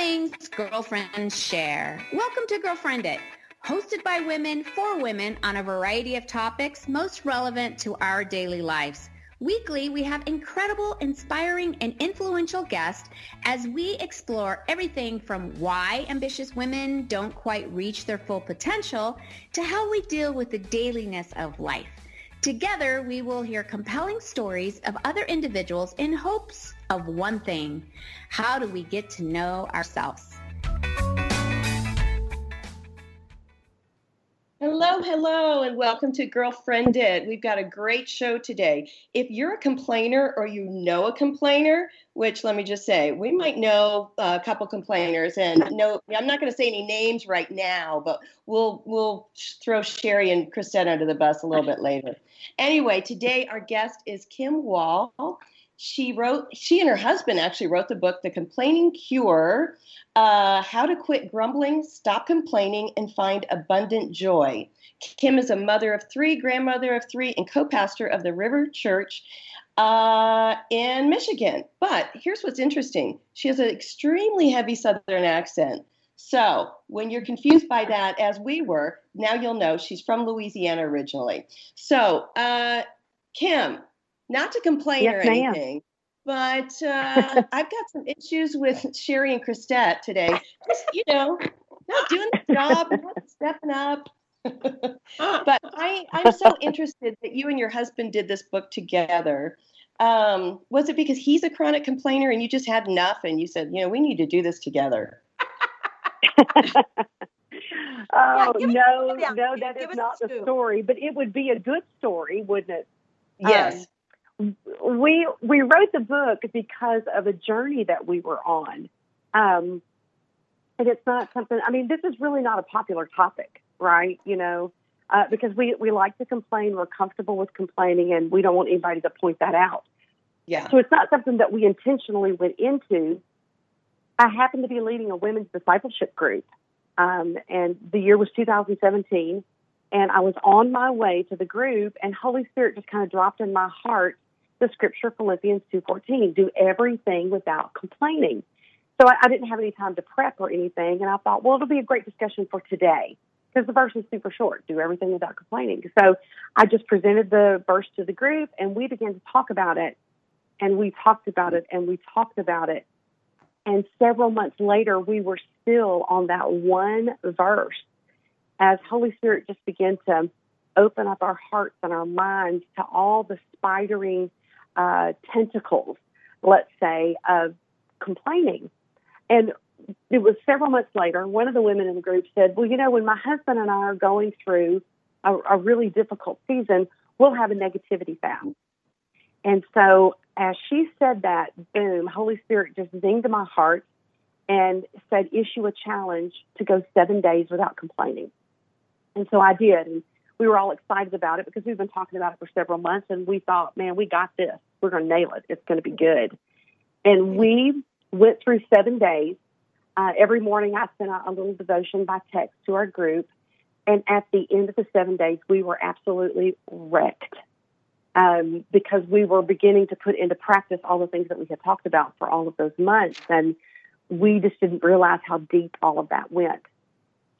things girlfriends share. Welcome to Girlfriend It, hosted by women for women on a variety of topics most relevant to our daily lives. Weekly, we have incredible, inspiring, and influential guests as we explore everything from why ambitious women don't quite reach their full potential to how we deal with the dailiness of life. Together, we will hear compelling stories of other individuals in hopes of one thing. How do we get to know ourselves? Hello, hello, and welcome to Girlfriend It. We've got a great show today. If you're a complainer or you know a complainer, which let me just say, we might know a couple complainers, and no, I'm not going to say any names right now, but we'll we'll throw Sherry and Christette under the bus a little bit later. Anyway, today our guest is Kim Wall she wrote she and her husband actually wrote the book the complaining cure uh, how to quit grumbling stop complaining and find abundant joy. Kim is a mother of three grandmother of three and co-pastor of the river church uh, in michigan. But here's what's interesting. She has an extremely heavy southern accent. So when you're confused by that as we were now you'll know she's from louisiana originally. So uh, kim not to complain yes, or anything, ma'am. but uh, I've got some issues with Sherry and Christette today. Just, you know, not doing the job, not stepping up. but I, I'm so interested that you and your husband did this book together. Um, was it because he's a chronic complainer and you just had enough and you said, you know, we need to do this together? oh yeah, no, no, that is not the story. But it would be a good story, wouldn't it? Yes. Um, we we wrote the book because of a journey that we were on, um, and it's not something. I mean, this is really not a popular topic, right? You know, uh, because we we like to complain, we're comfortable with complaining, and we don't want anybody to point that out. Yeah. So it's not something that we intentionally went into. I happened to be leading a women's discipleship group, um, and the year was 2017 and I was on my way to the group, and Holy Spirit just kind of dropped in my heart the scripture Philippians 2:14, do everything without complaining. So I, I, didn't have any time to prep or anything, and I thought, well, it'll be a great discussion for today because the verse is super short. Do everything without complaining. So I just presented the verse to the group, and we began to talk about it, and we talked about it, and we talked about it, and several months later, we were still on that one verse as Holy Spirit just began to open up our hearts and our minds to all the spidering uh, tentacles, let's say, of complaining. And it was several months later, one of the women in the group said, Well, you know, when my husband and I are going through a, a really difficult season, we'll have a negativity fast. And so as she said that, boom, Holy Spirit just zinged in my heart and said, issue a challenge to go seven days without complaining. And so I did. And we were all excited about it because we've been talking about it for several months and we thought, man, we got this. We're going to nail it. It's going to be good. And we went through seven days. Uh, every morning I sent out a little devotion by text to our group. And at the end of the seven days, we were absolutely wrecked um, because we were beginning to put into practice all the things that we had talked about for all of those months. And we just didn't realize how deep all of that went.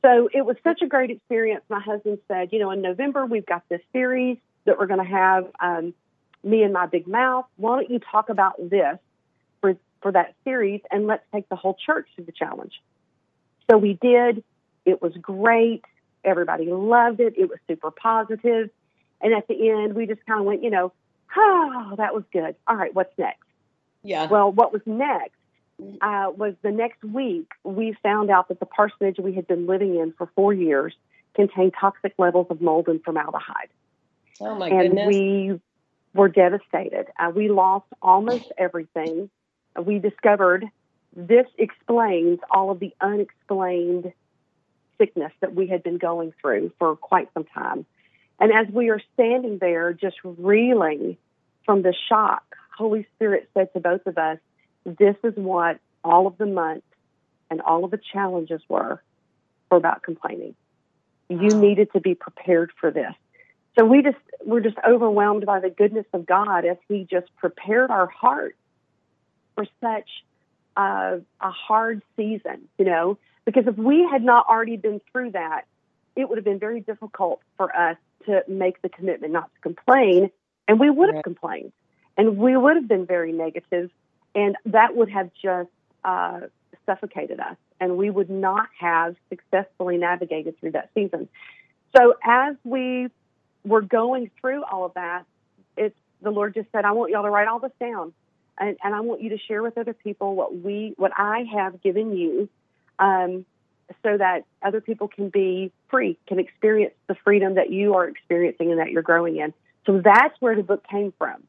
So it was such a great experience. My husband said, you know, in November, we've got this series that we're going to have um, me and my big mouth. Why don't you talk about this for, for that series and let's take the whole church to the challenge? So we did. It was great. Everybody loved it. It was super positive. And at the end, we just kind of went, you know, oh, that was good. All right, what's next? Yeah. Well, what was next uh, was the next week we found out that the parsonage we had been living in for four years contained toxic levels of mold and formaldehyde. Oh my and goodness! And we were devastated. Uh, we lost almost everything. We discovered this explains all of the unexplained sickness that we had been going through for quite some time. And as we are standing there just reeling from the shock, Holy Spirit said to both of us, this is what all of the months and all of the challenges were for about complaining. You needed to be prepared for this. So we just we're just overwhelmed by the goodness of God as He just prepared our hearts for such uh, a hard season, you know, because if we had not already been through that, it would have been very difficult for us to make the commitment not to complain, and we would have right. complained, and we would have been very negative, and that would have just uh, suffocated us, and we would not have successfully navigated through that season. So as we were going through all of that, it's the Lord just said, "I want y'all to write all this down, and, and I want you to share with other people what we, what I have given you." Um, so that other people can be free, can experience the freedom that you are experiencing and that you're growing in. So that's where the book came from.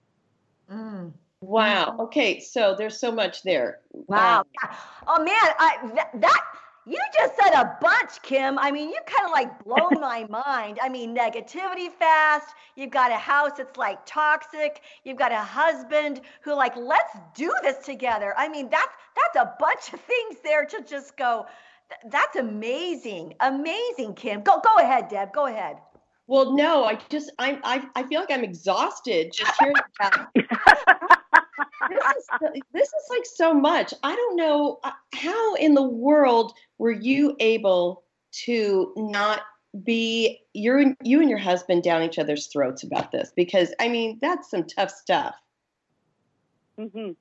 Mm. Wow. Okay. So there's so much there. Wow. Um, oh man, I that, that you just said a bunch, Kim. I mean, you kind of like blown my mind. I mean, negativity fast. You've got a house that's like toxic. You've got a husband who like, let's do this together. I mean, that's that's a bunch of things there to just go. That's amazing, amazing, Kim. Go go ahead, Deb. Go ahead. Well, no, I just I I, I feel like I'm exhausted just hearing that. this is this is like so much. I don't know uh, how in the world were you able to not be you're you and your husband down each other's throats about this because I mean that's some tough stuff. Mm-hmm.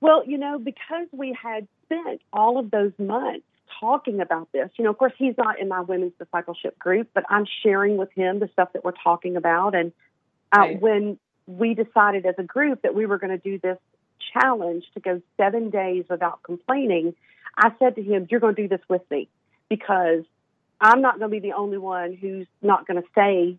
Well, you know, because we had spent all of those months talking about this, you know, of course, he's not in my women's discipleship group, but I'm sharing with him the stuff that we're talking about. And uh, right. when we decided as a group that we were going to do this challenge to go seven days without complaining, I said to him, You're going to do this with me because I'm not going to be the only one who's not going to say,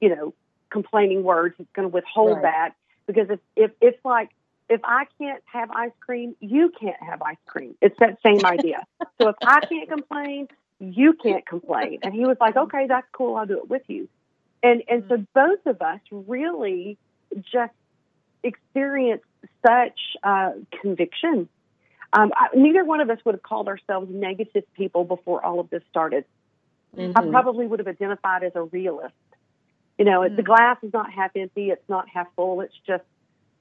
you know, complaining words. It's going to withhold right. that because if, if it's like, if I can't have ice cream, you can't have ice cream. It's that same idea. so if I can't complain, you can't complain. And he was like, okay, that's cool. I'll do it with you. And, and so mm-hmm. both of us really just experienced such uh, conviction. Um, I, neither one of us would have called ourselves negative people before all of this started. Mm-hmm. I probably would have identified as a realist. You know, mm-hmm. the glass is not half empty, it's not half full, it's just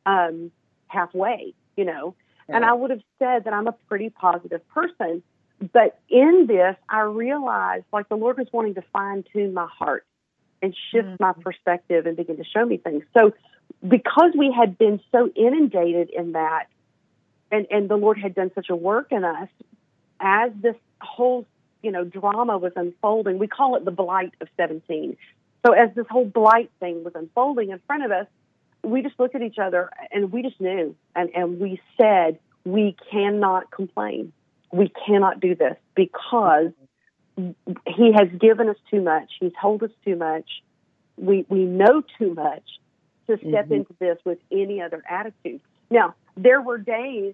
um, halfway, you know. Right. And I would have said that I'm a pretty positive person. But in this, I realized like the Lord was wanting to fine tune my heart and shift mm-hmm. my perspective and begin to show me things. So because we had been so inundated in that, and, and the Lord had done such a work in us, as this whole you know drama was unfolding, we call it the blight of 17. So as this whole blight thing was unfolding in front of us, we just looked at each other and we just knew, and and we said we cannot complain, we cannot do this because He has given us too much, He's told us too much, we we know too much, to step mm-hmm. into this with any other attitude. Now, there were days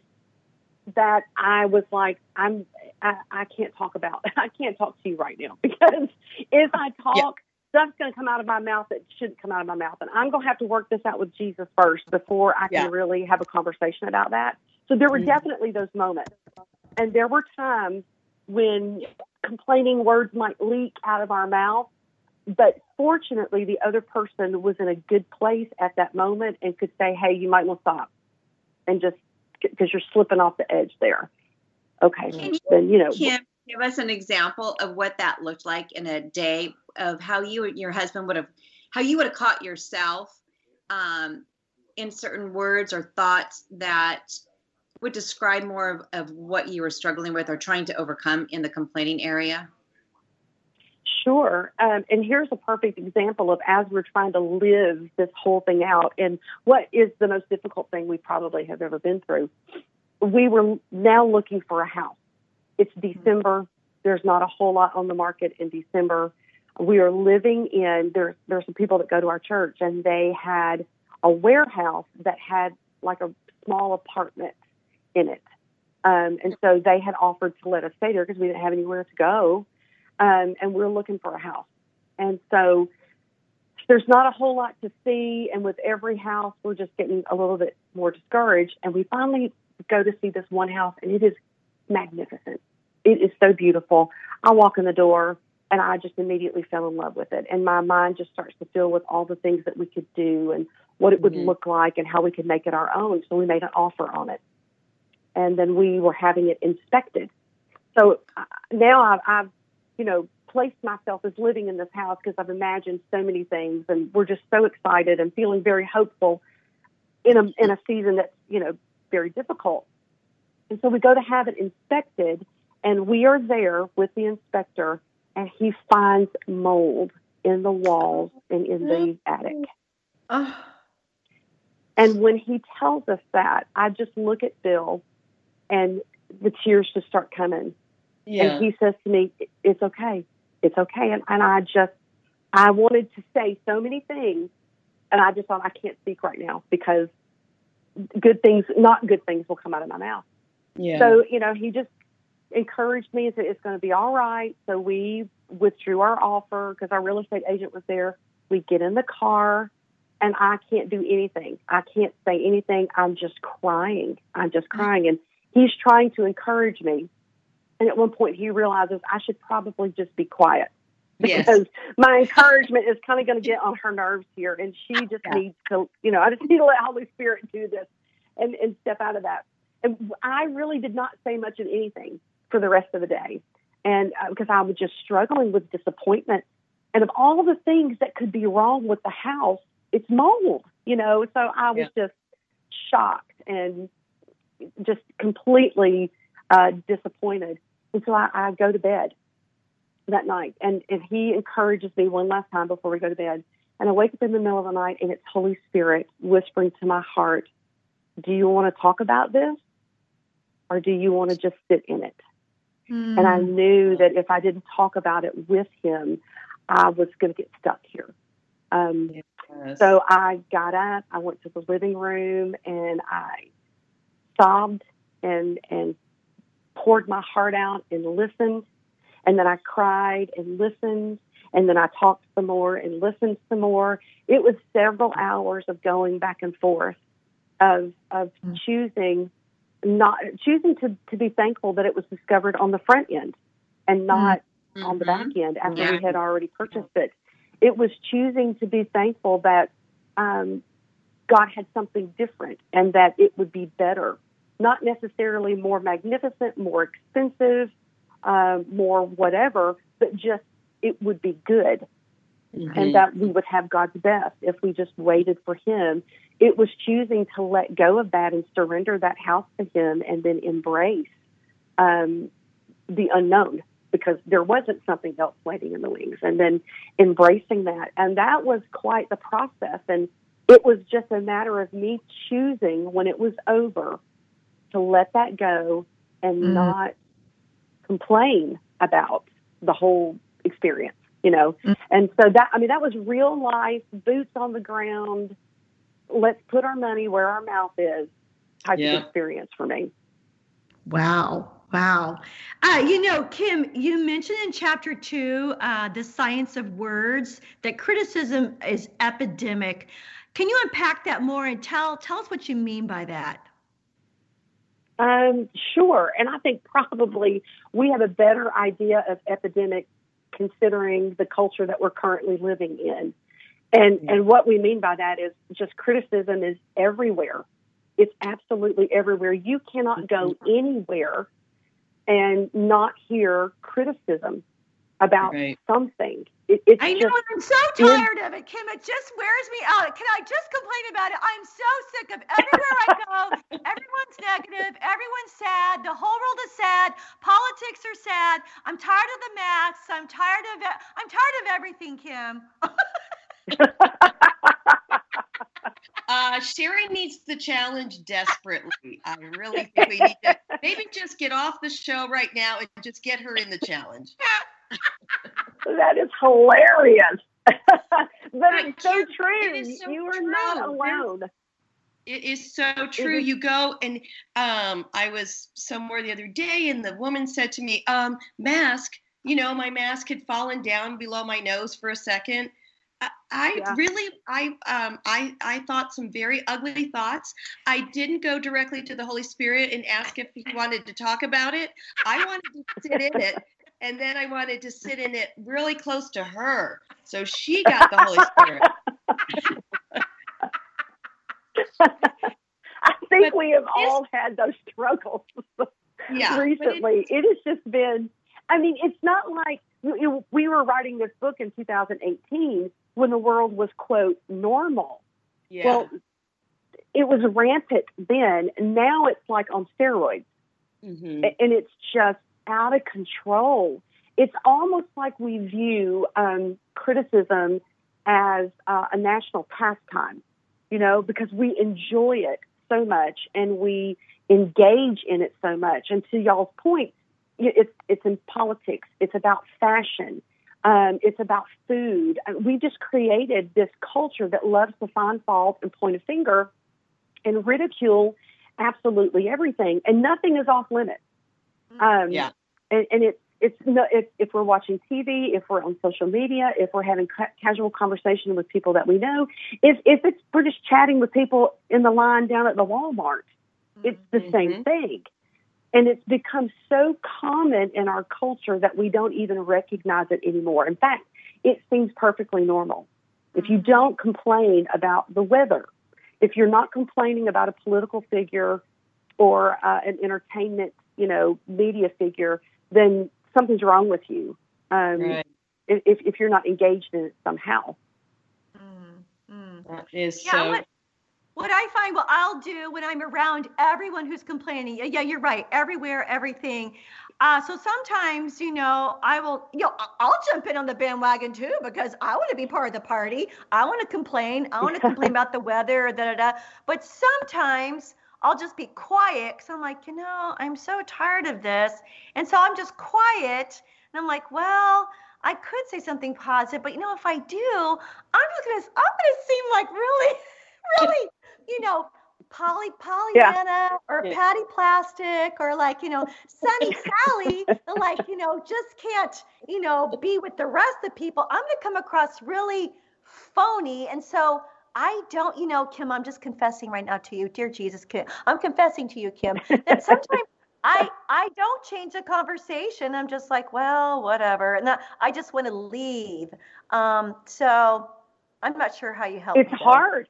that I was like, I'm, I, I can't talk about, I can't talk to you right now because if I talk, yeah. stuff's going to come out of my mouth that shouldn't come out of my mouth, and I'm going to have to work this out with Jesus first before I can really have a conversation about that. So there were mm-hmm. definitely those moments, and there were times when complaining words might leak out of our mouth but fortunately, the other person was in a good place at that moment and could say, "Hey, you might want to stop," and just because you're slipping off the edge there. Okay, Can you, then you know. Kim, give us an example of what that looked like in a day of how you and your husband would have, how you would have caught yourself um, in certain words or thoughts that would describe more of, of what you were struggling with or trying to overcome in the complaining area. Sure. Um, and here's a perfect example of as we're trying to live this whole thing out and what is the most difficult thing we probably have ever been through. We were now looking for a house. It's mm-hmm. December. There's not a whole lot on the market in December. We are living in, there, there's some people that go to our church and they had a warehouse that had like a small apartment in it. Um, and so they had offered to let us stay there because we didn't have anywhere to go um, and we're looking for a house. And so there's not a whole lot to see, and with every house, we're just getting a little bit more discouraged. And we finally go to see this one house, and it is magnificent. It is so beautiful. I walk in the door, and I just immediately fell in love with it. And my mind just starts to fill with all the things that we could do and what it would mm-hmm. look like and how we could make it our own. So we made an offer on it. and then we were having it inspected. So uh, now I've, I've, you know, placed myself as living in this house because I've imagined so many things, and we're just so excited and feeling very hopeful in a in a season that's you know very difficult. And so we go to have it inspected, and we are there with the inspector, and he finds mold in the walls and in the attic. And when he tells us that, I just look at Bill, and the tears just start coming. Yeah. And he says to me, "It's okay, it's okay." And, and I just, I wanted to say so many things, and I just thought I can't speak right now because good things, not good things, will come out of my mouth. yeah. So, you know, he just encouraged me and said, it's going to be all right. So we withdrew our offer because our real estate agent was there. We get in the car and I can't do anything. I can't say anything. I'm just crying. I'm just mm. crying. And he's trying to encourage me. And at one point he realizes I should probably just be quiet yes. because my encouragement is kind of going to get on her nerves here, and she just Yeah. needs to, you know, I just need to let Holy Spirit do this and and step out of that. And I really did not say much of anything for the rest of the day, and uh, because I was just struggling with disappointment, and of all the things that could be wrong with the house, it's mold, you know. So I was just shocked and just completely uh, disappointed. And so I, I go to bed that night, and, and he encourages me one last time before we go to bed. And I wake up in the middle of the night, and it's Holy Spirit whispering to my heart, Do you want to talk about this? Or do you want to just sit in it? And I knew that if I didn't talk about it with him, I was going to get stuck here. Um, Yes. so I got up, I went to the living room, and I sobbed and and poured my heart out and listened, and then I cried and listened, and then I talked some more and listened some more. It was several hours of going back and forth, of of Mm. choosing not choosing to to be thankful that it was discovered on the front end and not on the back end after Yeah. we had already purchased it. It was choosing to be thankful that um, God had something different and that it would be better, not necessarily more magnificent, more expensive, uh, more whatever, but just it would be good Mhm. and that we would have God's best if we just waited for Him. It was choosing to let go of that and surrender that house to Him and then embrace um, the unknown because there wasn't something else waiting in the wings and then embracing that. And that was quite the process. And it was just a matter of me choosing when it was over to let that go and Mhm. not complain about the whole experience, you know. Mhm. And so that I mean that was real life, boots on the ground, let's put our money where our mouth is type Yeah. of experience for me. Wow. Wow. Uh, you know, Kim, you mentioned in chapter two, uh, the science of words, that criticism is epidemic. Can you unpack that more and tell tell us what you mean by that? Um, sure. And I think probably we have a better idea of epidemic considering the culture that we're currently living in. And Yeah. and what we mean by that is just criticism is everywhere. It's absolutely everywhere. You cannot go anywhere and not hear criticism about Right. something. It, it's I know I'm so tired of it, Kim. It just wears me out. Can I just complain about it? I'm so sick of everywhere I go. Everyone's negative. Everyone's sad. The whole world is sad. Politics are sad. I'm tired of the masks. I'm tired of it. I'm tired of everything, Kim. Uh, Sherry needs the challenge desperately. I really think we need to maybe just get off the show right now and just get her in the challenge. that is hilarious. but it's so true. it is so you are true. not alone. It is so true. is- You go and um, I was somewhere the other day, and the woman said to me, um, "Mask, you know, my mask had fallen down below my nose for a second. I, I Yeah. really, I, um, I, I thought some very ugly thoughts. I didn't go directly to the Holy Spirit and ask if He wanted to talk about it. I wanted to sit in it, and then I wanted to sit in it really close to her, so she got the Holy Spirit. I think think we have all had those struggles yeah, recently. It has just been, I mean, it's not like we were writing this book in 2018 when the world was, quote, normal. Yeah. Well, it was rampant then. Now it's like on steroids. Mm-hmm. And it's just out of control. It's almost like we view um, criticism as uh, a national pastime, you know, because we enjoy it so much and we engage in it so much. And to y'all's point, it's it's in politics. It's about fashion. Um, it's about food. Uh, we just created this culture that loves to find fault and point a finger and ridicule absolutely everything, and nothing is off limits. Mm-hmm. Um, yeah, and, and it's it's no, if, if we're watching TV, if we're on social media, if we're having ca- casual conversation with people that we know, if if it's we're just chatting with people in the line down at the Walmart, it's the Mm-hmm. same thing. And it's become so common in our culture that we don't even recognize it anymore. In fact, it seems perfectly normal. If you don't complain about the weather, if you're not complaining about a political figure or uh, an entertainment, you know, media figure, then something's wrong with you. Um, right. if, if you're not engaged in it somehow. Mm, mm. That is Yeah, so. what, what I find what I'll do when I'm around everyone who's complaining, yeah, yeah, you're right, everywhere, everything. Uh, so sometimes, you know, I will, you know, I- I'll jump in on the bandwagon too because I want to be part of the party. I want to complain. I want to complain about the weather, da da da. But sometimes I'll just be quiet because I'm like, you know, I'm so tired of this, and so I'm just quiet. And I'm like, well, I could say something positive, but you know, if I do, I'm just gonna, I'm gonna seem like really, really, you know, Polly Pollyanna or Yeah. Patty Plastic or like, you know, Sunny Sally, like, you know, just can't, you know, be with the rest of the people. I'm gonna come across really phony. And so I don't, you know, Kim, I'm just confessing right now to you, dear Jesus, Kim. I'm confessing to you, Kim, that sometimes I I don't change the conversation. I'm just like, well, whatever. And I, I just want to leave. Um, so I'm not sure how you help. it's me, hard.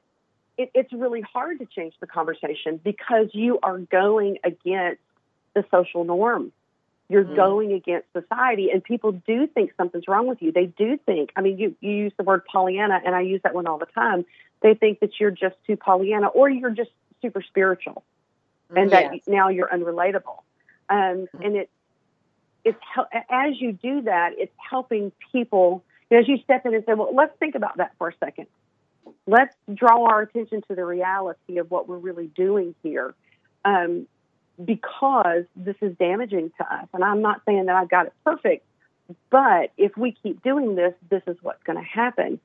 It, it's really hard to change the conversation because you are going against the social norm. You're Mm. going against society, and people do think something's wrong with you. They do think. I mean, you you use the word Pollyanna, and I use that one all the time. They think that you're just too Pollyanna, or you're just super spiritual, and that now you're unrelatable. Um, and it it's as you do that, it's helping people. You know, as you step in and say, "Well, let's think about that for a second let's draw our attention to the reality of what we're really doing here um, because this is damaging to us. And I'm not saying that I've got it perfect, but if we keep doing this, this is what's going to happen.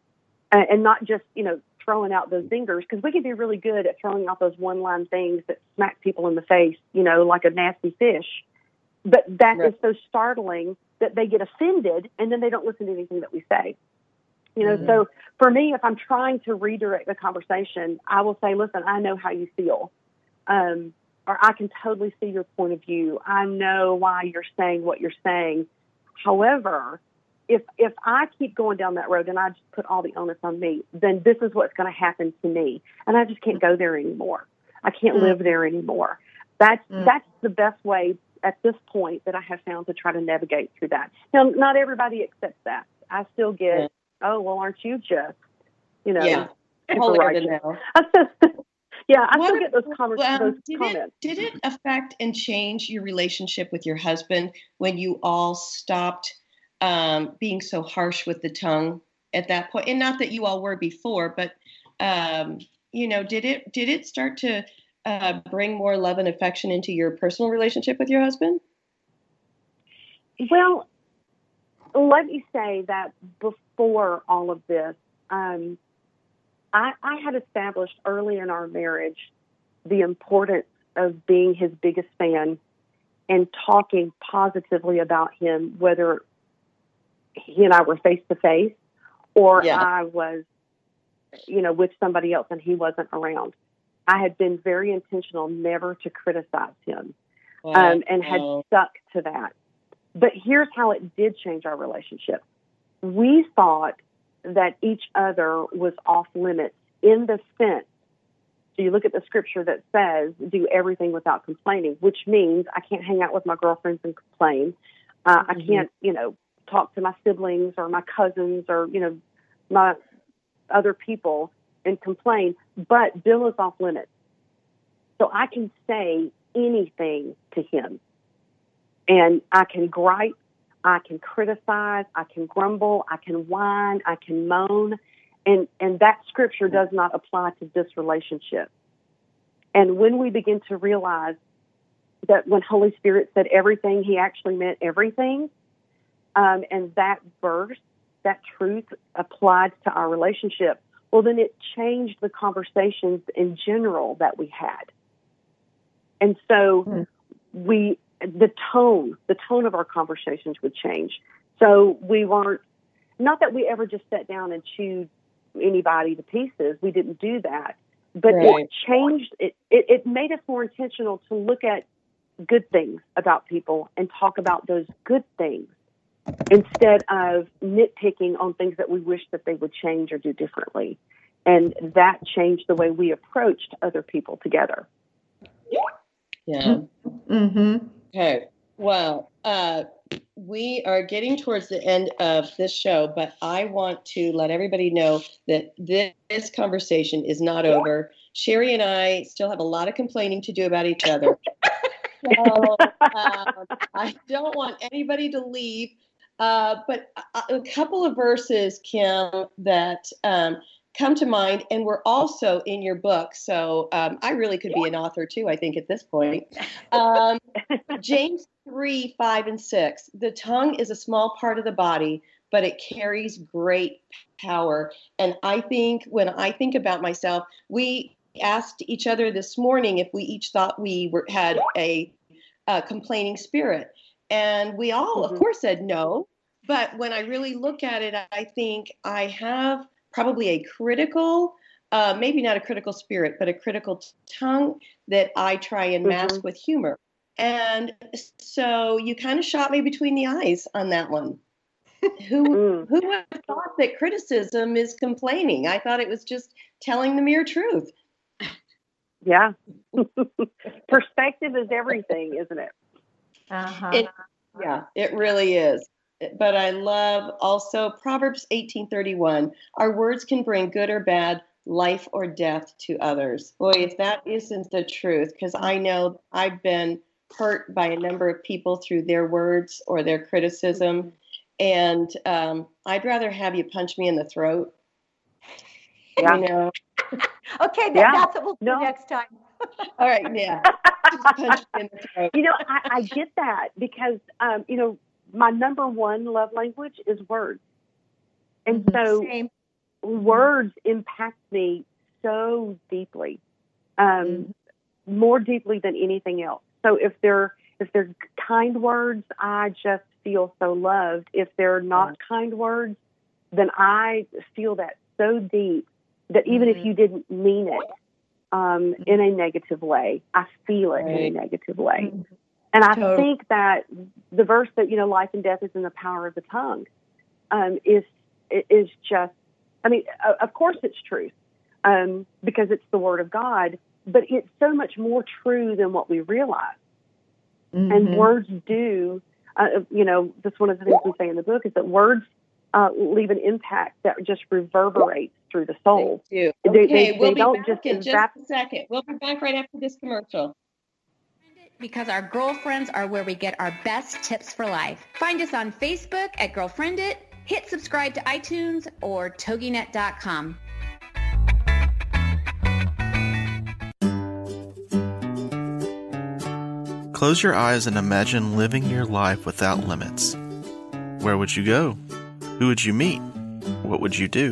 And, and not just, you know, throwing out those zingers, because we can be really good at throwing out those one line things that smack people in the face, you know, like a nasty fish. But that Right. is so startling that they get offended and then they don't listen to anything that we say. You know, Mhm. so for me, if I'm trying to redirect the conversation, I will say, listen, I know how you feel. Um, or I can totally see your point of view. I know why you're saying what you're saying. However, if if I keep going down that road and I just put all the onus on me, then this is what's going to happen to me, and I just can't go there anymore. I can't Mm. live there anymore. That's Mm. that's the best way at this point that I have found to try to navigate through that. Now, not everybody accepts that. I still get, Yeah. oh well, aren't you just, you know, yeah, holier than thou. Yeah, I What still get those, conver- um, those did comments. It, did it affect and change your relationship with your husband when you all stopped um, being so harsh with the tongue at that point? And not that you all were before, but um, you know, did it did it start to uh, bring more love and affection into your personal relationship with your husband? Well, let me say that before all of this, um, I, I had established early in our marriage the importance of being his biggest fan and talking positively about him, whether he and I were face to face or Yeah. I was, you know, with somebody else and he wasn't around. I had been very intentional never to criticize him um, and had Wow. stuck to that. But here's how it did change our relationship. We thought that each other was off limits in the sense So you look at the scripture that says, do everything without complaining, which means I can't hang out with my girlfriends and complain. Uh, I Mhm. can't, you know, talk to my siblings or my cousins or, you know, my other people and complain. But Bill is off limits. So I can say anything to him. And I can gripe, I can criticize, I can grumble, I can whine, I can moan. And, and that scripture does not apply to this relationship. And when we begin to realize that when Holy Spirit said everything, He actually meant everything, um, and that verse, that truth applied to our relationship, well, then it changed the conversations in general that we had. And so Hmm. we, the tone, the tone of our conversations would change. So we weren't, not that we ever just sat down and chewed anybody to pieces. We didn't do that. But Right. it changed, it, it, it made us more intentional to look at good things about people and talk about those good things instead of nitpicking on things that we wish that they would change or do differently. And that changed the way we approached other people together. Yeah. Mm-hmm. Okay. Well, uh, we are getting towards the end of this show, but I want to let everybody know that this, this conversation is not over. Sherry and I still have a lot of complaining to do about each other. so um, I don't want anybody to leave. Uh, but a, a couple of verses, Kim, that um, come to mind, and we're also in your book. So um, I really could be an author too, I think, at this point. Um, James 3, 5, and 6. The tongue is a small part of the body, but it carries great power. And I think when I think about myself, we asked each other this morning if we each thought we were, had a, a complaining spirit. And we all, of Mhm. course, said no. But when I really look at it, I think I have probably a critical, uh, maybe not a critical spirit, but a critical t- tongue that I try and mask Mhm. with humor. And so you kind of shot me between the eyes on that one. who Mm. who would have thought that criticism is complaining? I thought it was just telling the mere truth. Yeah. Perspective is everything, isn't it? Uh-huh. It- Yeah, it really is. But I love also Proverbs 18:31. Our words can bring good or bad, life or death to others. Boy, if that isn't the truth, because I know I've been hurt by a number of people through their words or their criticism, and um, I'd rather have you punch me in the throat. Yeah. You know. okay, Yeah. that's what we'll do No. next time. All right. Yeah. Just punch me in the throat. You know, I, I get that because, um, you know, my number one love language is words. And so Same. words impact me so deeply, um, more deeply than anything else. So if they're if they're kind words, I just feel so loved. If they're not kind words, then I feel that so deep that even if Mhm. you didn't mean it um, in a negative way, I feel it in a negative way. And I Totally. think that the verse that you know, life and death is in the power of the tongue, um, is is just. I mean, of course it's truth um, because it's the word of God, but it's so much more true than what we realize. And Mhm. words do. Uh, you know, that's one of the things we say in the book is that words uh, leave an impact that just reverberates through the soul. Okay, they- we'll they be don't back just in just a second. We'll be back right after this commercial. Because our girlfriends are where we get our best tips for life. Find us on Facebook at Girlfriend It, hit subscribe to iTunes or toginet.com. Close your eyes and imagine living your life without limits. Where would you go? Who would you meet? What would you do?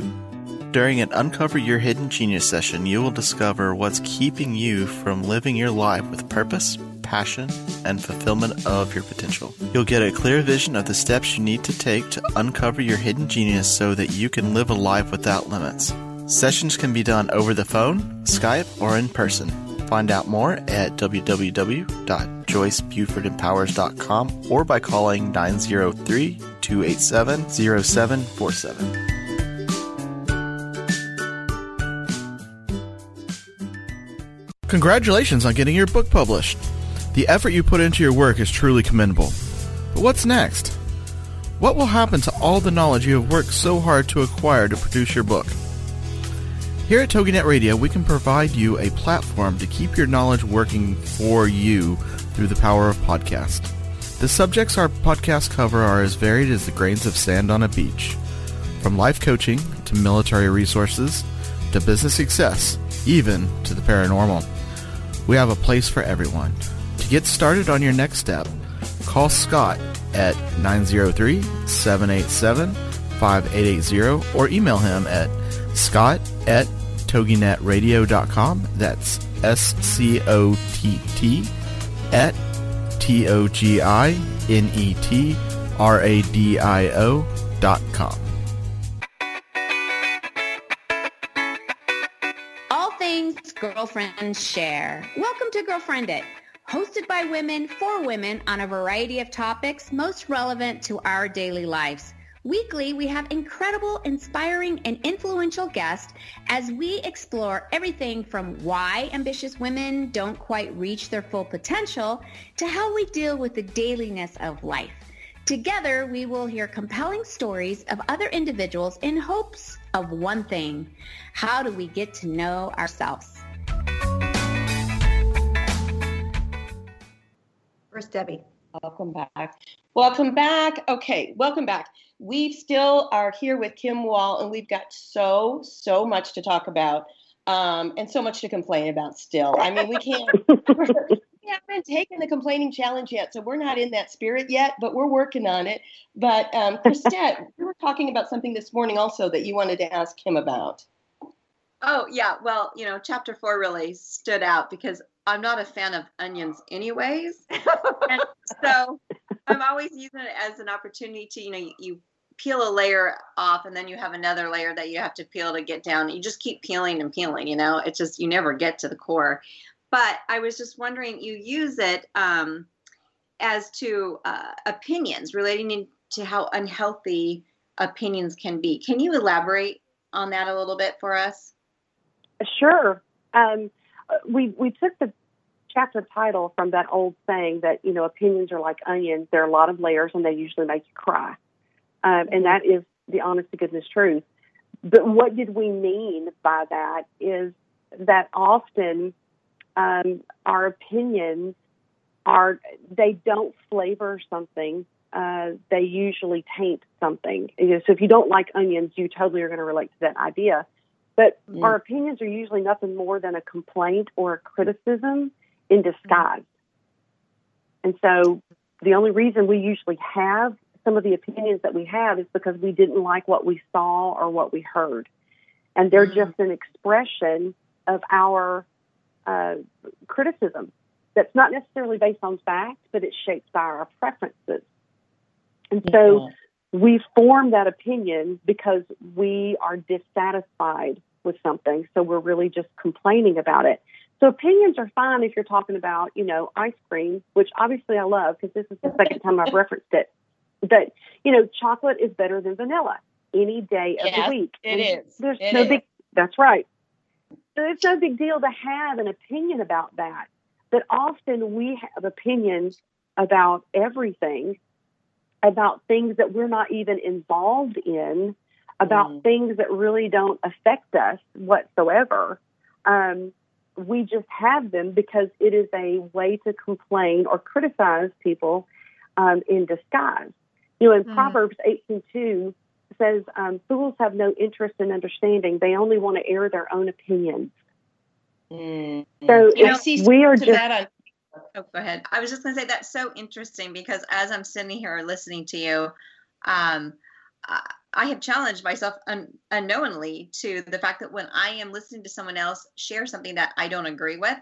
During an Uncover Your Hidden Genius session, you will discover what's keeping you from living your life with purpose, passion, and fulfillment of your potential. You'll get a clear vision of the steps you need to take to uncover your hidden genius so that you can live a life without limits. Sessions can be done over the phone, Skype, or in person. Find out more at www.joycebufordempowers.com or by calling 903 287 0747. Congratulations on getting your book published. The effort you put into your work is truly commendable. But what's next? What will happen to all the knowledge you have worked so hard to acquire to produce your book? Here at TogiNet Radio, we can provide you a platform to keep your knowledge working for you through the power of podcast. The subjects our podcasts cover are as varied as the grains of sand on a beach. From life coaching to military resources to business success, even to the paranormal. We have a place for everyone. Get started on your next step, call Scott at 903-787-5880 or email him at scott at toginetradio.com. That's S-C-O-T-T at T-O-G-I-N-E-T-R-A-D-I-O dot com. All things girlfriends share. Welcome to Girlfriend It, hosted by women for women on a variety of topics most relevant to our daily lives. Weekly, we have incredible, inspiring, and influential guests as we explore everything from why ambitious women don't quite reach their full potential to how we deal with the dailiness of life. Together, we will hear compelling stories of other individuals in hopes of one thing. How do we get to know ourselves? First, Debbie. Welcome back. Welcome back. Okay, welcome back. We still are here with Kim Wall, and we've got so, so much to talk about um, and so much to complain about still. I mean, we can't, we haven't taken the complaining challenge yet, so we're not in that spirit yet, but we're working on it. But um, Christette, we were talking about something this morning also that you wanted to ask him about. Oh, yeah. Well, you know, chapter four really stood out because I'm not a fan of onions, anyways. and so I'm always using it as an opportunity to, you know, you, peel a layer off and then you have another layer that you have to peel to get down. You just keep peeling and peeling, you know, it's just, you never get to the core. But I was just wondering, you use it um, as to uh, opinions relating to how unhealthy opinions can be. Can you elaborate on that a little bit for us? Sure. Um, we we took the chapter title from that old saying that you know opinions are like onions. There are a lot of layers, and they usually make you cry. Um, and that is the honest to goodness truth. But what did we mean by that? Is that often um, our opinions are they don't flavor something. Uh, they usually taint something. You know, so if you don't like onions, you totally are going to relate to that idea. But mm. our opinions are usually nothing more than a complaint or a criticism in disguise. And so the only reason we usually have some of the opinions that we have is because we didn't like what we saw or what we heard. And they're mm. just an expression of our uh, criticism that's not necessarily based on fact, but it's shaped by our preferences. And so yeah. we form that opinion because we are dissatisfied with something. So we're really just complaining about it. So opinions are fine if you're talking about, you know, ice cream, which obviously I love because this is the second time I've referenced it. But, you know, chocolate is better than vanilla any day of yes, the week. It is. There's it no is. big, that's right. So it's no big deal to have an opinion about that. But often we have opinions about everything, about things that we're not even involved in, about mm. things that really don't affect us whatsoever. Um, we just have them because it is a way to complain or criticize people um, in disguise. You know, in mm. Proverbs 18:2 says, um, "Fools have no interest in understanding; they only want to air their own opinions." Mm. So you know, we are just. On, oh, go ahead. I was just going to say that's so interesting because as I'm sitting here listening to you, um, I have challenged myself un- unknowingly to the fact that when I am listening to someone else share something that I don't agree with,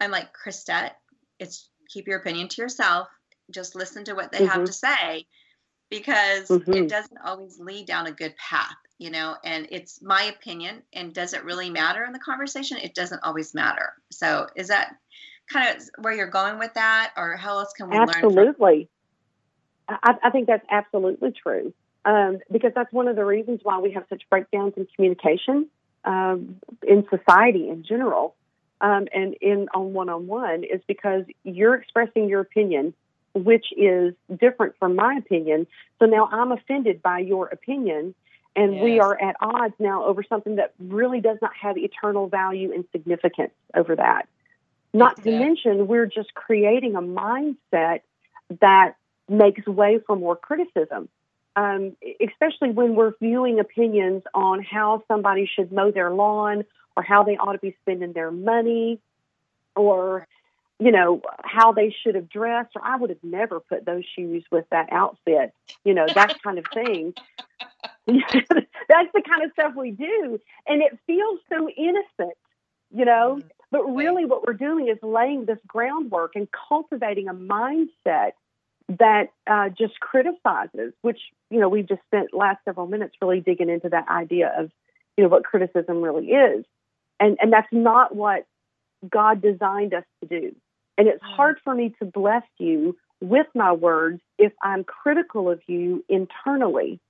I'm like, Christette, it's keep your opinion to yourself. Just listen to what they mm-hmm. have to say because mm-hmm. it doesn't always lead down a good path, you know, and it's my opinion. And does it really matter in the conversation? It doesn't always matter. So is that kind of where you're going with that or how else can we absolutely. learn? Absolutely. I, I think that's absolutely true um, because that's one of the reasons why we have such breakdowns in communication um, in society in general. um, and in on one on one is because you're expressing your opinion, which is different from my opinion. So now I'm offended by your opinion, and we are at odds now over something that really does not have eternal value and significance over that. Not to mention, we're just creating a mindset that makes way for more criticism. Um, especially when we're viewing opinions on how somebody should mow their lawn or how they ought to be spending their money or you know how they should have dressed or i would have never put those shoes with that outfit you know that kind of thing. That's the kind of stuff we do. And it feels so innocent you know? But really what we're doing is laying this groundwork and cultivating a mindset that uh, just criticizes which you know we've just spent last several minutes really digging into that idea of you know what criticism really is and and that's not what God designed us to do. And it's hard for me to bless you with my words if I'm critical of you internally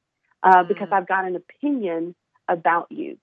uh, because I've got an opinion about you.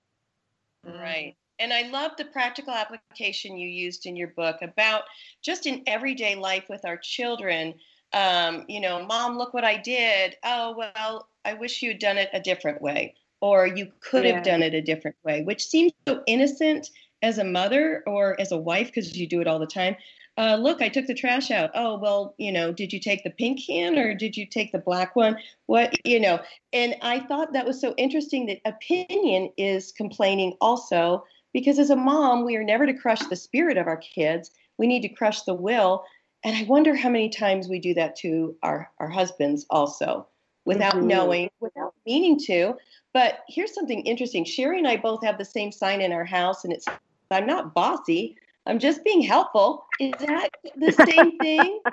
Right. And I love the practical application you used in your book about just in everyday life with our children. Um, you know, mom, look what I did. Oh, well, I wish you had done it a different way, or you could Yeah. have done it a different way, which seems so innocent as a mother or as a wife because you do it all the time. Uh, look, I took the trash out. Oh, well, you know, did you take the pink can or did you take the black one? What, you know, and I thought that was so interesting that opinion is complaining also because as a mom, we are never to crush the spirit of our kids. We need to crush the will. And I wonder how many times we do that to our, our husbands also without Mhm. knowing, without meaning to. But here's something interesting. Sherry and I both have the same sign in our house, and it's I'm not bossy. I'm just being helpful. Is that the same thing?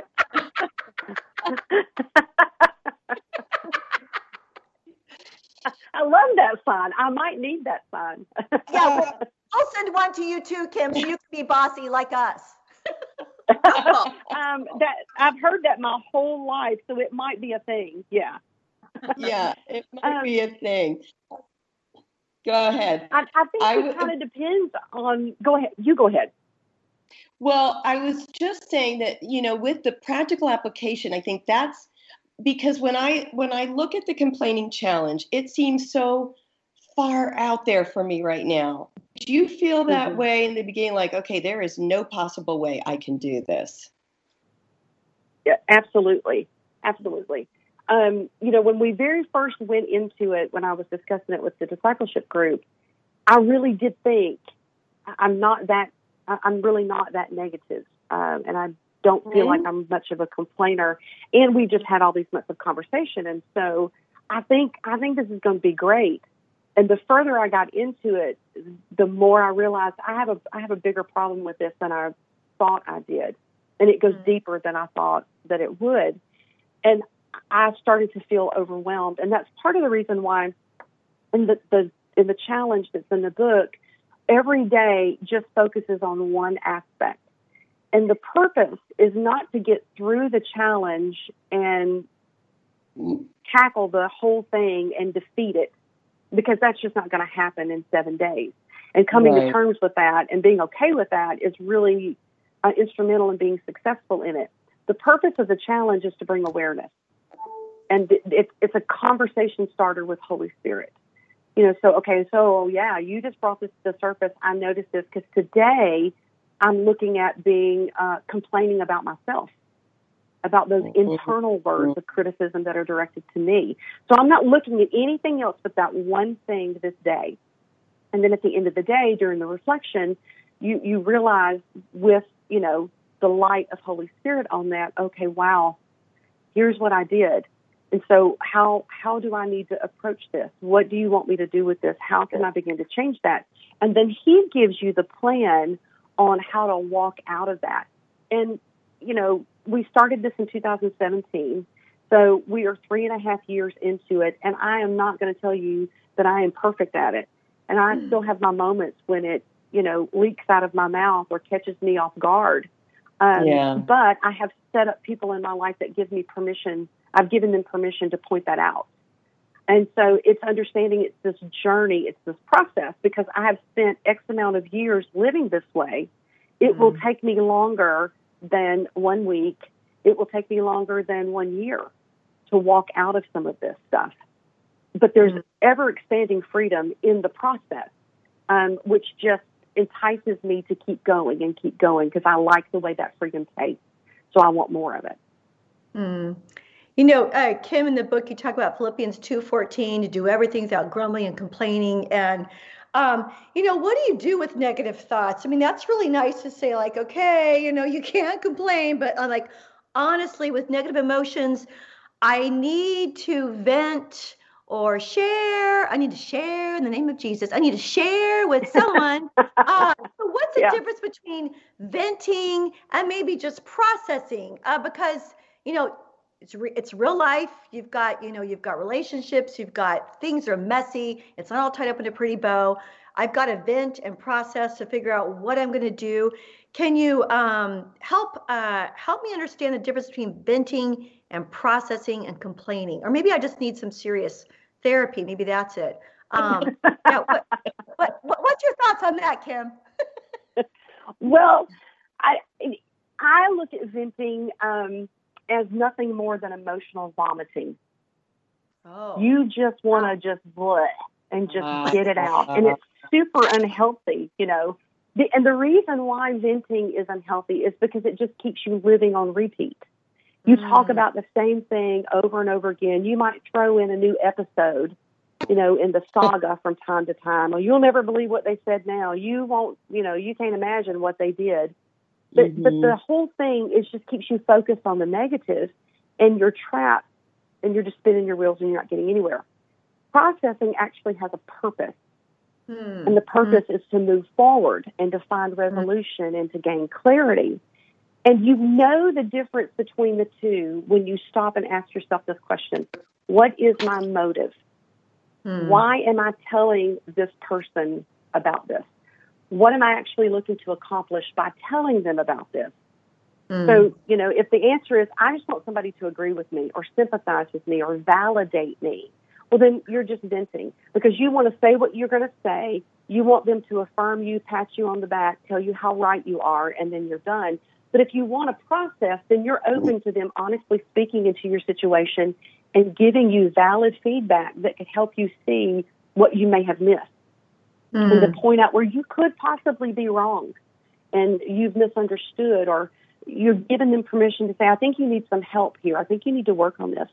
I love that sign. I might need that sign. Yeah, well, I'll send one to you too, Kim, so you can be bossy like us. um, that I've heard that my whole life, so it might be a thing. Yeah. yeah, it might Um, be a thing. Go ahead. I, I think I it kind of depends on. Go ahead. You go ahead. Well, I was just saying that, you know, with the practical application, I think that's because when I when I look at the complaining challenge, it seems so far out there for me right now. Do you feel that Mhm. way in the beginning like, okay, there is no possible way I can do this? Yeah, absolutely, absolutely. Um, you know, when we very first went into it, when I was discussing it with the discipleship group, I really did think I'm not that. I'm really not that negative, um, and I don't feel like I'm much of a complainer. And we just had all these months of conversation, and so I think I think this is going to be great. And the further I got into it, the more I realized I have a I have a bigger problem with this than I thought I did, and it goes Mhm. deeper than I thought that it would. And I started to feel overwhelmed, and that's part of the reason why in the, the in the challenge that's in the book, every day just focuses on one aspect. And the purpose is not to get through the challenge and tackle the whole thing and defeat it because that's just not going to happen in seven days. And coming to terms with that and being okay with that is really uh, instrumental in being successful in it. The purpose of the challenge is to bring awareness. And it- it's, it's a conversation starter with Holy Spirit. You know, so, okay, so yeah, you just brought this to the surface. I noticed this because today I'm looking at being, uh, complaining about myself, about those Mhm. internal words of criticism that are directed to me. So I'm not looking at anything else but that one thing this day. And then at the end of the day, during the reflection, you, you realize with, you know, the light of Holy Spirit on that, okay, wow, here's what I did. And so how how do I need to approach this? What do you want me to do with this? How can I begin to change that? And then he gives you the plan on how to walk out of that. And you know, we started this in 2017. So we are three and a half years into it, and I am not going to tell you that I am perfect at it. And I still have my moments when it, you know, leaks out of my mouth or catches me off guard. Um, Yeah. But I have set up people in my life that give me permission. I've given them permission to point that out. And so it's understanding it's this journey, it's this process because I have spent X amount of years living this way. It mm will take me longer than one week. It will take me longer than one year to walk out of some of this stuff. But there's mm ever expanding freedom in the process, um, which just entices me to keep going and keep going because I like the way that freedom tastes. So I want more of it. Mm. You know, uh, Kim, in the book, you talk about Philippians 2.14, to do everything without grumbling and complaining. And, um, you know, what do you do with negative thoughts? I mean, that's really nice to say, like, okay, you know, you can't complain. But, uh, like, honestly, with negative emotions, I need to vent or share. I need to share in the name of Jesus. I need to share with someone. uh, so what's the yeah. difference between venting and maybe just processing? Uh, because you know it's re- it's real life. You've got you know you've got relationships. You've got things are messy. It's not all tied up in a pretty bow. I've got to vent and process to figure out what I'm going to do. Can you um, help uh, help me understand the difference between venting and processing and complaining? Or maybe I just need some serious therapy. Maybe that's it. Um, yeah, what, what, what, what's your thoughts on that, Kim? well, I I look at venting um, as nothing more than emotional vomiting. Oh. You just want to just bleh and just uh, get it out, uh, and it's super unhealthy, you know. The, and the reason why venting is unhealthy is because it just keeps you living on repeat. You mm. talk about the same thing over and over again. You might throw in a new episode, you know, in the saga from time to time. Or you'll never believe what they said now. You won't, you know, you can't imagine what they did. But mm-hmm. but the whole thing is just keeps you focused on the negative, and you're trapped, and you're just spinning your wheels, and you're not getting anywhere. Processing actually has a purpose. Mm. And the purpose mm. is to move forward and to find hmm. resolution and to gain clarity. And you know the difference between the two when you stop and ask yourself this question What is my motive? Hmm. Why am I telling this person about this? What am I actually looking to accomplish by telling them about this? Hmm. So, you know, if the answer is, I just want somebody to agree with me or sympathize with me or validate me, well, then you're just venting because you want to say what you're going to say. You want them to affirm you, pat you on the back, tell you how right you are, and then you're done. But if you want to process, then you're open to them honestly speaking into your situation and giving you valid feedback that could help you see what you may have missed mm. and to point out where you could possibly be wrong and you've misunderstood or you're giving them permission to say, I think you need some help here. I think you need to work on this.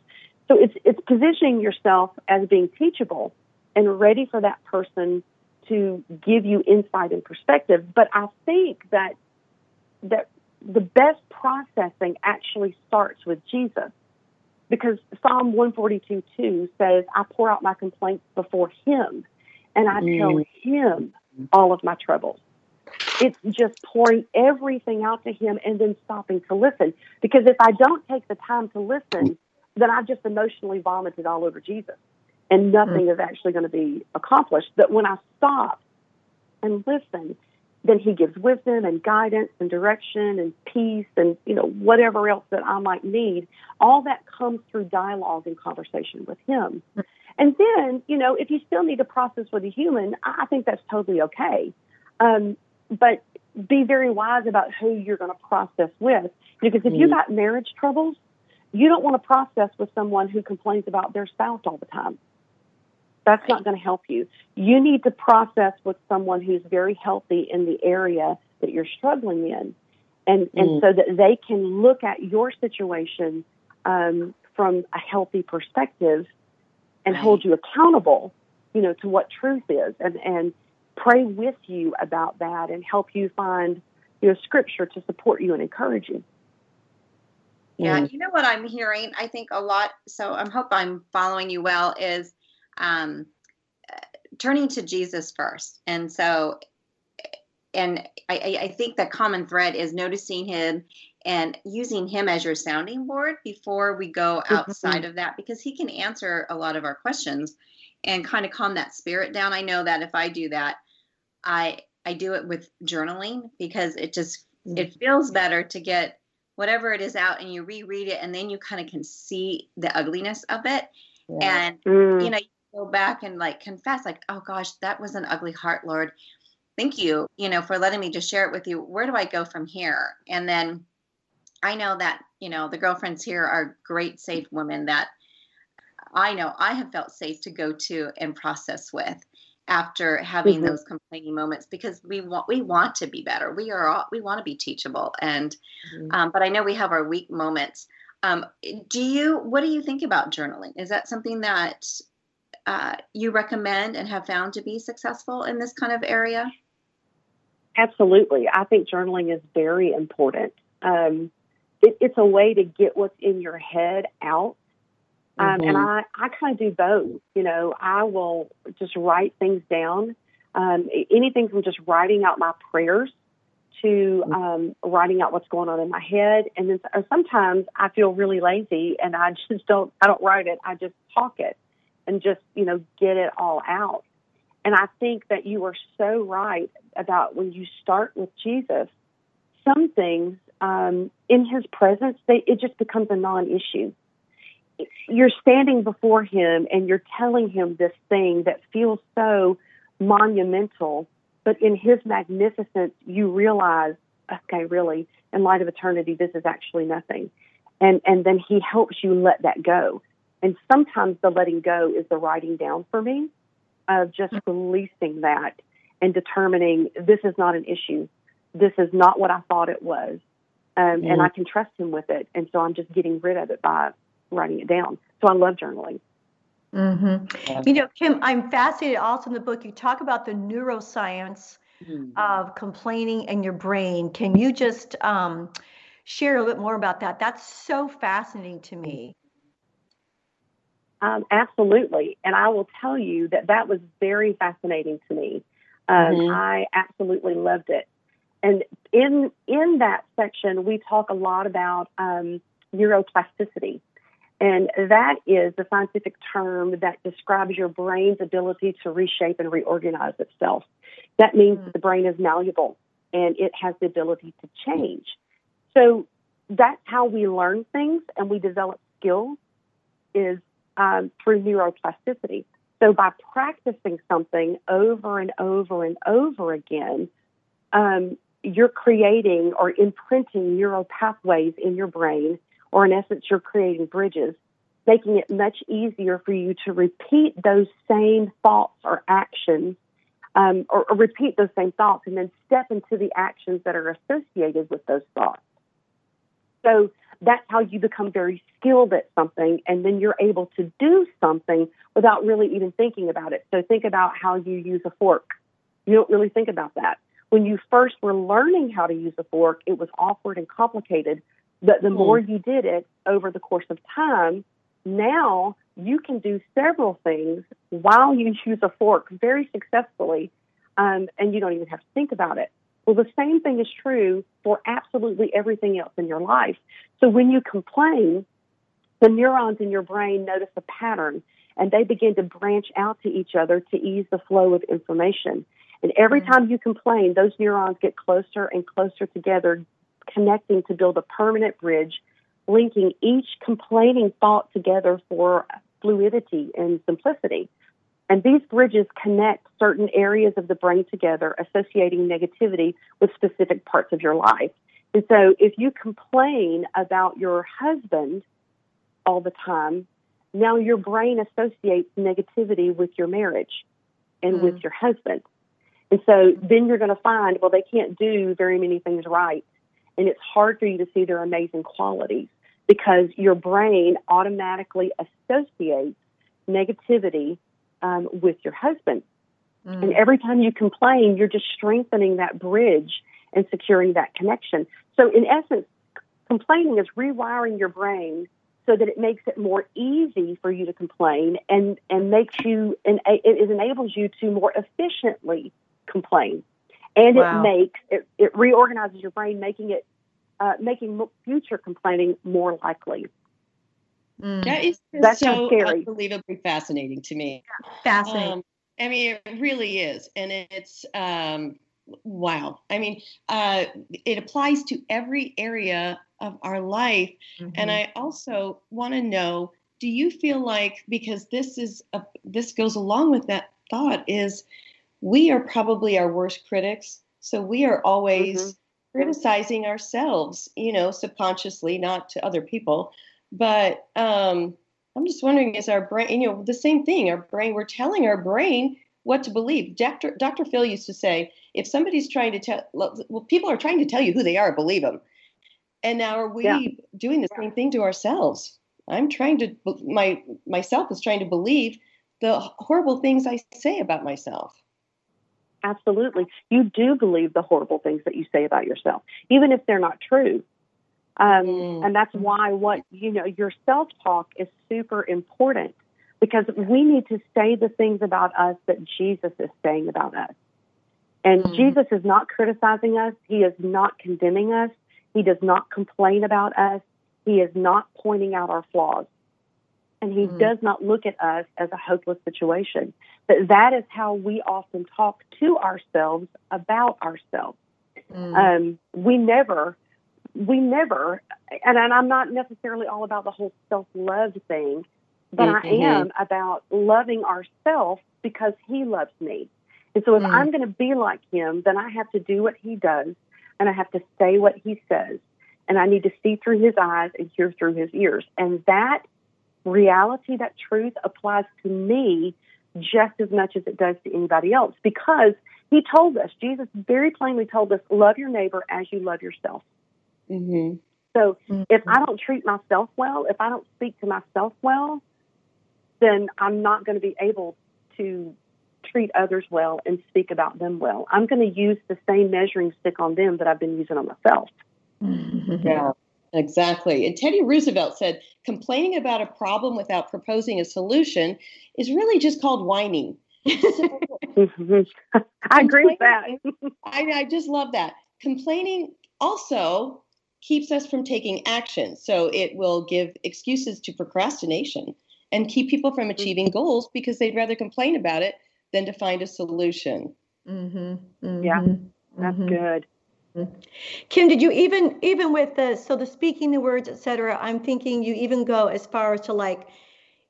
So it's, it's positioning yourself as being teachable and ready for that person to give you insight and perspective. But I think that that the best processing actually starts with Jesus. Because Psalm 142 2 says, I pour out my complaints before him and I mm. tell him all of my troubles. It's just pouring everything out to him and then stopping to listen. Because if I don't take the time to listen, then I've just emotionally vomited all over Jesus and nothing mm. is actually going to be accomplished. But when I stop and listen, then he gives wisdom and guidance and direction and peace and you know whatever else that I might need. All that comes through dialogue and conversation with him. And then, you know, if you still need to process with a human, I think that's totally okay. Um, but be very wise about who you're going to process with. Because if you've mm-hmm. got marriage troubles, you don't want to process with someone who complains about their spouse all the time. That's not going to help you. You need to process with someone who's very healthy in the area that you're struggling in. And, and mm. so that they can look at your situation um, from a healthy perspective and right. hold you accountable, you know, to what truth is and, and pray with you about that and help you find, you know, scripture to support you and encourage you. Yeah, mm. you know what I'm hearing? I think a lot. So I hope I'm following you well. Is um, turning to Jesus first. And so, and I, I think the common thread is noticing him and using him as your sounding board before we go mm-hmm. outside of that because he can answer a lot of our questions and kind of calm that spirit down. I know that if I do that, I I do it with journaling because it just mm. it feels better to get whatever it is out and you reread it and then you kind of can see the ugliness of it. Yeah. And mm. you know, go back and like confess like oh gosh that was an ugly heart lord thank you, you know, for letting me just share it with you. Where do I go from here? And then I know that, you know, the girlfriends here are great, safe women that I know I have felt safe to go to and process with after having mm-hmm. those complaining moments because we want we want to be better. We are all we want to be teachable and mm-hmm. um, but i know we have our weak moments. Um, do you what do you think about journaling? Is that something that uh, you recommend and have found to be successful in this kind of area? Absolutely. I think journaling is very important. Um, it, it's a way to get what's in your head out um, mm-hmm. And I, I kind of do both. You know, I will just write things down, um, anything from just writing out my prayers to mm-hmm. um, writing out what's going on in my head. And then sometimes I feel really lazy and I just don't, I don't write it. I just talk it and just, you know, get it all out. And I think that you are so right about when you start with Jesus, some things um, in his presence, they, it just becomes a non issue you're standing before him and you're telling him this thing that feels so monumental, but in his magnificence, you realize, okay, really, in light of eternity, this is actually nothing. And, and then he helps you let that go. And sometimes the letting go is the writing down for me of just releasing that and determining this is not an issue. This is not what I thought it was. Um, mm. And I can trust him with it. And so I'm just getting rid of it by writing it down. So I love journaling. Mm-hmm. You know, Kim, I'm fascinated also in the book. You talk about the neuroscience mm-hmm. of complaining in your brain. Can you just um, share a little bit more about that? That's so fascinating to me. Um, absolutely. And I will tell you that that was very fascinating to me. Um, mm-hmm. I absolutely loved it. And in in that section, we talk a lot about um, neuroplasticity. And that is the scientific term that describes your brain's ability to reshape and reorganize itself. That means mm-hmm. the brain is malleable and it has the ability to change. So that's how we learn things and we develop skills is um, through neuroplasticity. So by practicing something over and over and over again, um, you're creating or imprinting neural pathways in your brain or in essence, you're creating bridges, making it much easier for you to repeat those same thoughts or actions, um, or, or repeat those same thoughts and then step into the actions that are associated with those thoughts. So that's how you become very skilled at something, and then you're able to do something without really even thinking about it. So think about how you use a fork. You don't really think about that. When you first were learning how to use a fork, it was awkward and complicated but the more hmm. you did it over the course of time, now you can do several things while you use a fork very successfully, um, and you don't even have to think about it. Well, the same thing is true for absolutely everything else in your life. So when you complain, the neurons in your brain notice a pattern and they begin to branch out to each other to ease the flow of information. And every hmm. time you complain, those neurons get closer and closer together, connecting to build a permanent bridge, linking each complaining thought together for fluidity and simplicity. And these bridges connect certain areas of the brain together, associating negativity with specific parts of your life. And so if you complain about your husband all the time, now your brain associates negativity with your marriage and mm. with your husband. And so then you're going to find, well, they can't do very many things right and it's hard for you to see their amazing qualities because your brain automatically associates negativity um, with your husband. Mm. And every time you complain, you're just strengthening that bridge and securing that connection. So, in essence, complaining is rewiring your brain so that it makes it more easy for you to complain and, and makes you, and it enables you to more efficiently complain and wow. it makes it, it reorganizes your brain, making it uh, making future complaining more likely. Mm. That is That's so unbelievably fascinating to me. Fascinating. Um, I mean, it really is, and it's um, wow. I mean, uh, it applies to every area of our life, mm-hmm. and I also want to know: Do you feel like because this is a, this goes along with that thought is we are probably our worst critics. So we are always mm-hmm. criticizing ourselves, you know, subconsciously, not to other people. But um, I'm just wondering, is our brain, you know, the same thing? Our brain, we're telling our brain what to believe. Dr. Dr. Phil used to say, if somebody's trying to tell, well, people are trying to tell you who they are, believe them. And now are we yeah. doing the same thing to ourselves? I'm trying to, my myself is trying to believe the horrible things I say about myself. Absolutely. You do believe the horrible things that you say about yourself, even if they're not true. Um, mm. And that's why what, you know, your self talk is super important because we need to say the things about us that Jesus is saying about us. And mm. Jesus is not criticizing us. He is not condemning us. He does not complain about us. He is not pointing out our flaws. And he mm. does not look at us as a hopeless situation. But that is how we often talk to ourselves about ourselves. Mm. Um, we never we never, and, and I'm not necessarily all about the whole self love thing, but mm-hmm. I am about loving ourselves because He loves me. And so if mm. I'm going to be like Him, then I have to do what He does and I have to say what He says. And I need to see through His eyes and hear through His ears. And that reality, that truth applies to me just as much as it does to anybody else because He told us, Jesus very plainly told us, love your neighbor as you love yourself. Mm-hmm. So mm-hmm. if I don't treat myself well, if I don't speak to myself well, then I'm not going to be able to treat others well and speak about them well. I'm going to use the same measuring stick on them that I've been using on myself. Mm-hmm. Yeah, exactly. And Teddy Roosevelt said complaining about a problem without proposing a solution is really just called whining. Mm-hmm. I agree with that. I, I just love that. Complaining also keeps us from taking action. So it will give excuses to procrastination and keep people from mm-hmm. achieving goals because they'd rather complain about it than to find a solution. Mm-hmm. Mm-hmm. Yeah, that's mm-hmm. good. Mm-hmm. Kim, did you even even with the so the speaking the words, etc. I'm thinking you even go as far as to like,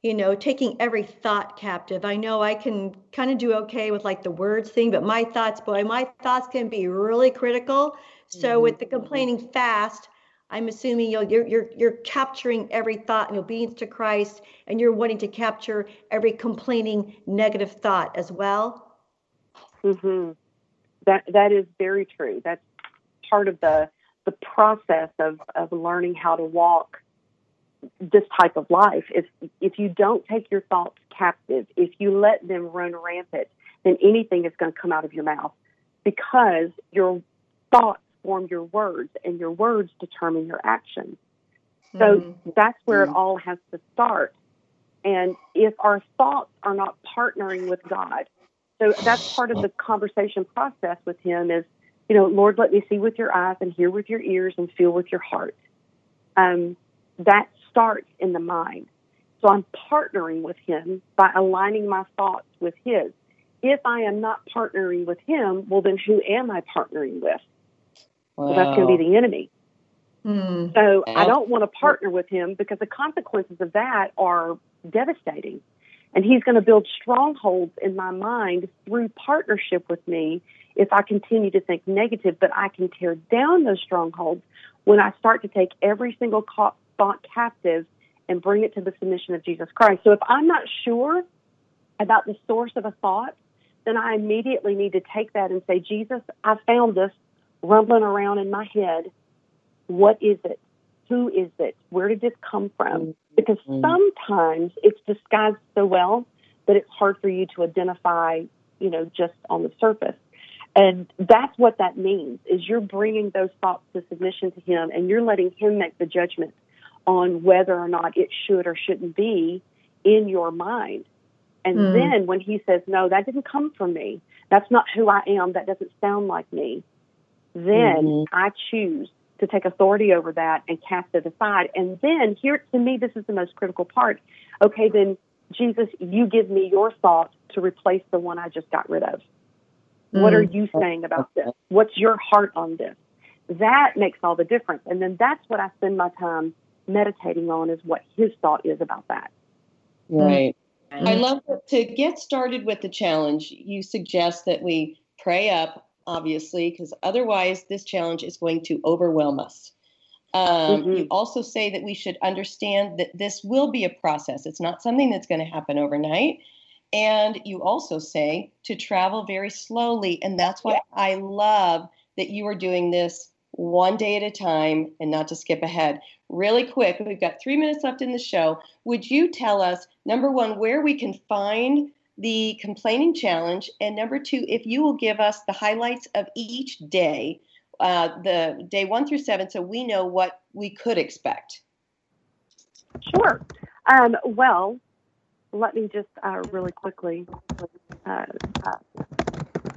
you know, taking every thought captive. I know I can kind of do okay with like the words thing, but my thoughts, boy, my thoughts can be really critical. So with the complaining fast, I'm assuming you you're, you're, you're capturing every thought in obedience to Christ, and you're wanting to capture every complaining negative thought as well. Mm-hmm. That that is very true. That's part of the the process of of learning how to walk this type of life. If if you don't take your thoughts captive, if you let them run rampant, then anything is going to come out of your mouth because your thoughts form your words, and your words determine your actions. So mm-hmm. that's where mm-hmm. it all has to start. And if our thoughts are not partnering with God, so that's part of the conversation process with Him is, you know, Lord, let me see with your eyes and hear with your ears and feel with your heart. Um, that starts in the mind. So I'm partnering with Him by aligning my thoughts with His. If I am not partnering with Him, well, then who am I partnering with? Wow. So that's going to be the enemy. Mm. So I don't want to partner with him because the consequences of that are devastating. And he's going to build strongholds in my mind through partnership with me if I continue to think negative. But I can tear down those strongholds when I start to take every single thought captive and bring it to the submission of Jesus Christ. So if I'm not sure about the source of a thought, then I immediately need to take that and say, Jesus, I found this rumbling around in my head. What is it? Who is it? Where did this come from? Because sometimes it's disguised so well that it's hard for you to identify, you know, just on the surface. And that's what that means is you're bringing those thoughts to submission to him and you're letting him make the judgment on whether or not it should or shouldn't be in your mind. And mm. then when he says, no, that didn't come from me. That's not who I am. That doesn't sound like me then mm-hmm. I choose to take authority over that and cast it aside. And then here, to me, this is the most critical part. Okay, then Jesus, you give me your thought to replace the one I just got rid of. Mm-hmm. What are mm. you saying about this? What's your heart on this? That makes all the difference. And then that's what I spend my time meditating on is what his thought is about that. Right. I love that to get started with the challenge. You suggest that we pray up, obviously, because otherwise this challenge is going to overwhelm us. Um, Mhm. You also say that we should understand that this will be a process. It's not something that's going to happen overnight. And you also say to travel very slowly. And that's why I love that you are doing this one day at a time and not to skip ahead. Really quick, we've got three minutes left in the show. Would you tell us, number one, where we can find the complaining challenge? And number two, if you will give us the highlights of each day, uh, the day one through seven, so we know what we could expect. Sure. Um, well, let me just uh, really quickly uh, uh,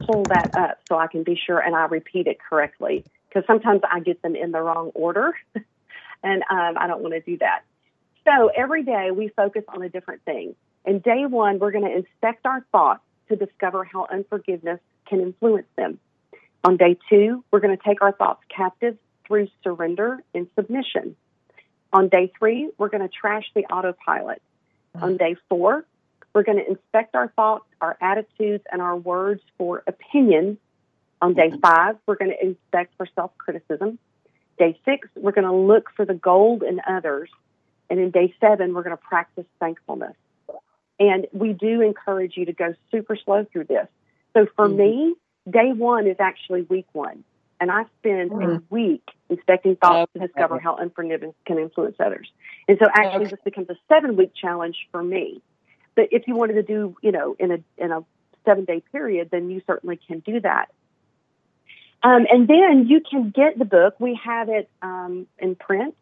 pull that up so I can be sure and I repeat it correctly because sometimes I get them in the wrong order and um, I don't want to do that. So every day we focus on a different thing. And day one, we're going to inspect our thoughts to discover how unforgiveness can influence them. On day two, we're going to take our thoughts captive through surrender and submission. On day three, we're going to trash the autopilot. On day four, we're going to inspect our thoughts, our attitudes, and our words for opinion. On day mm-hmm. five, we're going to inspect for self criticism. Day six, we're going to look for the gold in others. And in day seven, we're going to practice thankfulness. And we do encourage you to go super slow through this. So for me, day one is actually week one. And I spend a week inspecting thoughts to Okay. discover how unforgiveness can influence others. And so actually Okay. this becomes a seven week challenge for me. But if you wanted to do, you know, in a in a seven day period, then you certainly can do that. Um, and then you can get the book. We have it um, in print.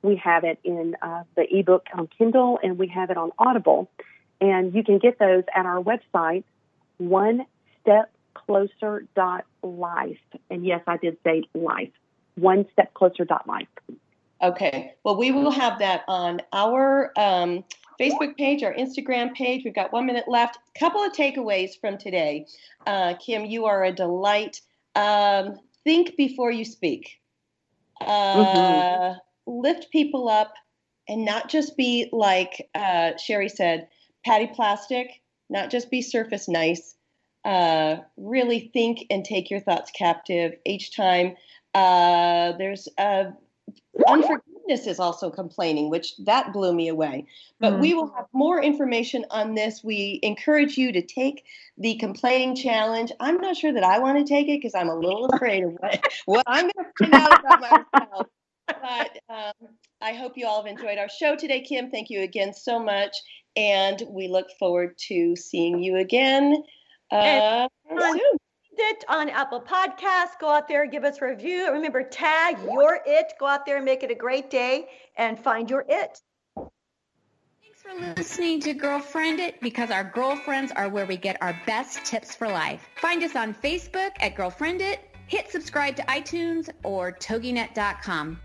We have it in uh, the ebook on Kindle, and we have it on Audible. And you can get those at our website, one step closer dot life. And yes, I did say life. One step closer dot life. Okay. Well, we will have that on our um, Facebook page, our Instagram page. We've got one minute left. Couple of takeaways from today. Uh, Kim, you are a delight. Um, think before you speak. Uh, Lift people up and not just be like uh, Sherry said, patty plastic, not just be surface nice. Uh, really think and take your thoughts captive each time. Uh, there's uh, unforgiveness is also complaining, which that blew me away. But we will have more information on this. We encourage you to take the complaining challenge. I'm not sure that I want to take it because I'm a little afraid of what, what I'm going to find out about myself. But um, I hope you all have enjoyed our show today, Kim. Thank you again so much. And we look forward to seeing you again uh, soon. it on Apple Podcasts. Go out there, give us a review. Remember, tag your it. Go out there and make it a great day and find your it. Thanks for listening to Girlfriend It because our girlfriends are where we get our best tips for life. Find us on Facebook at Girlfriend It, hit subscribe to iTunes or toginet.com.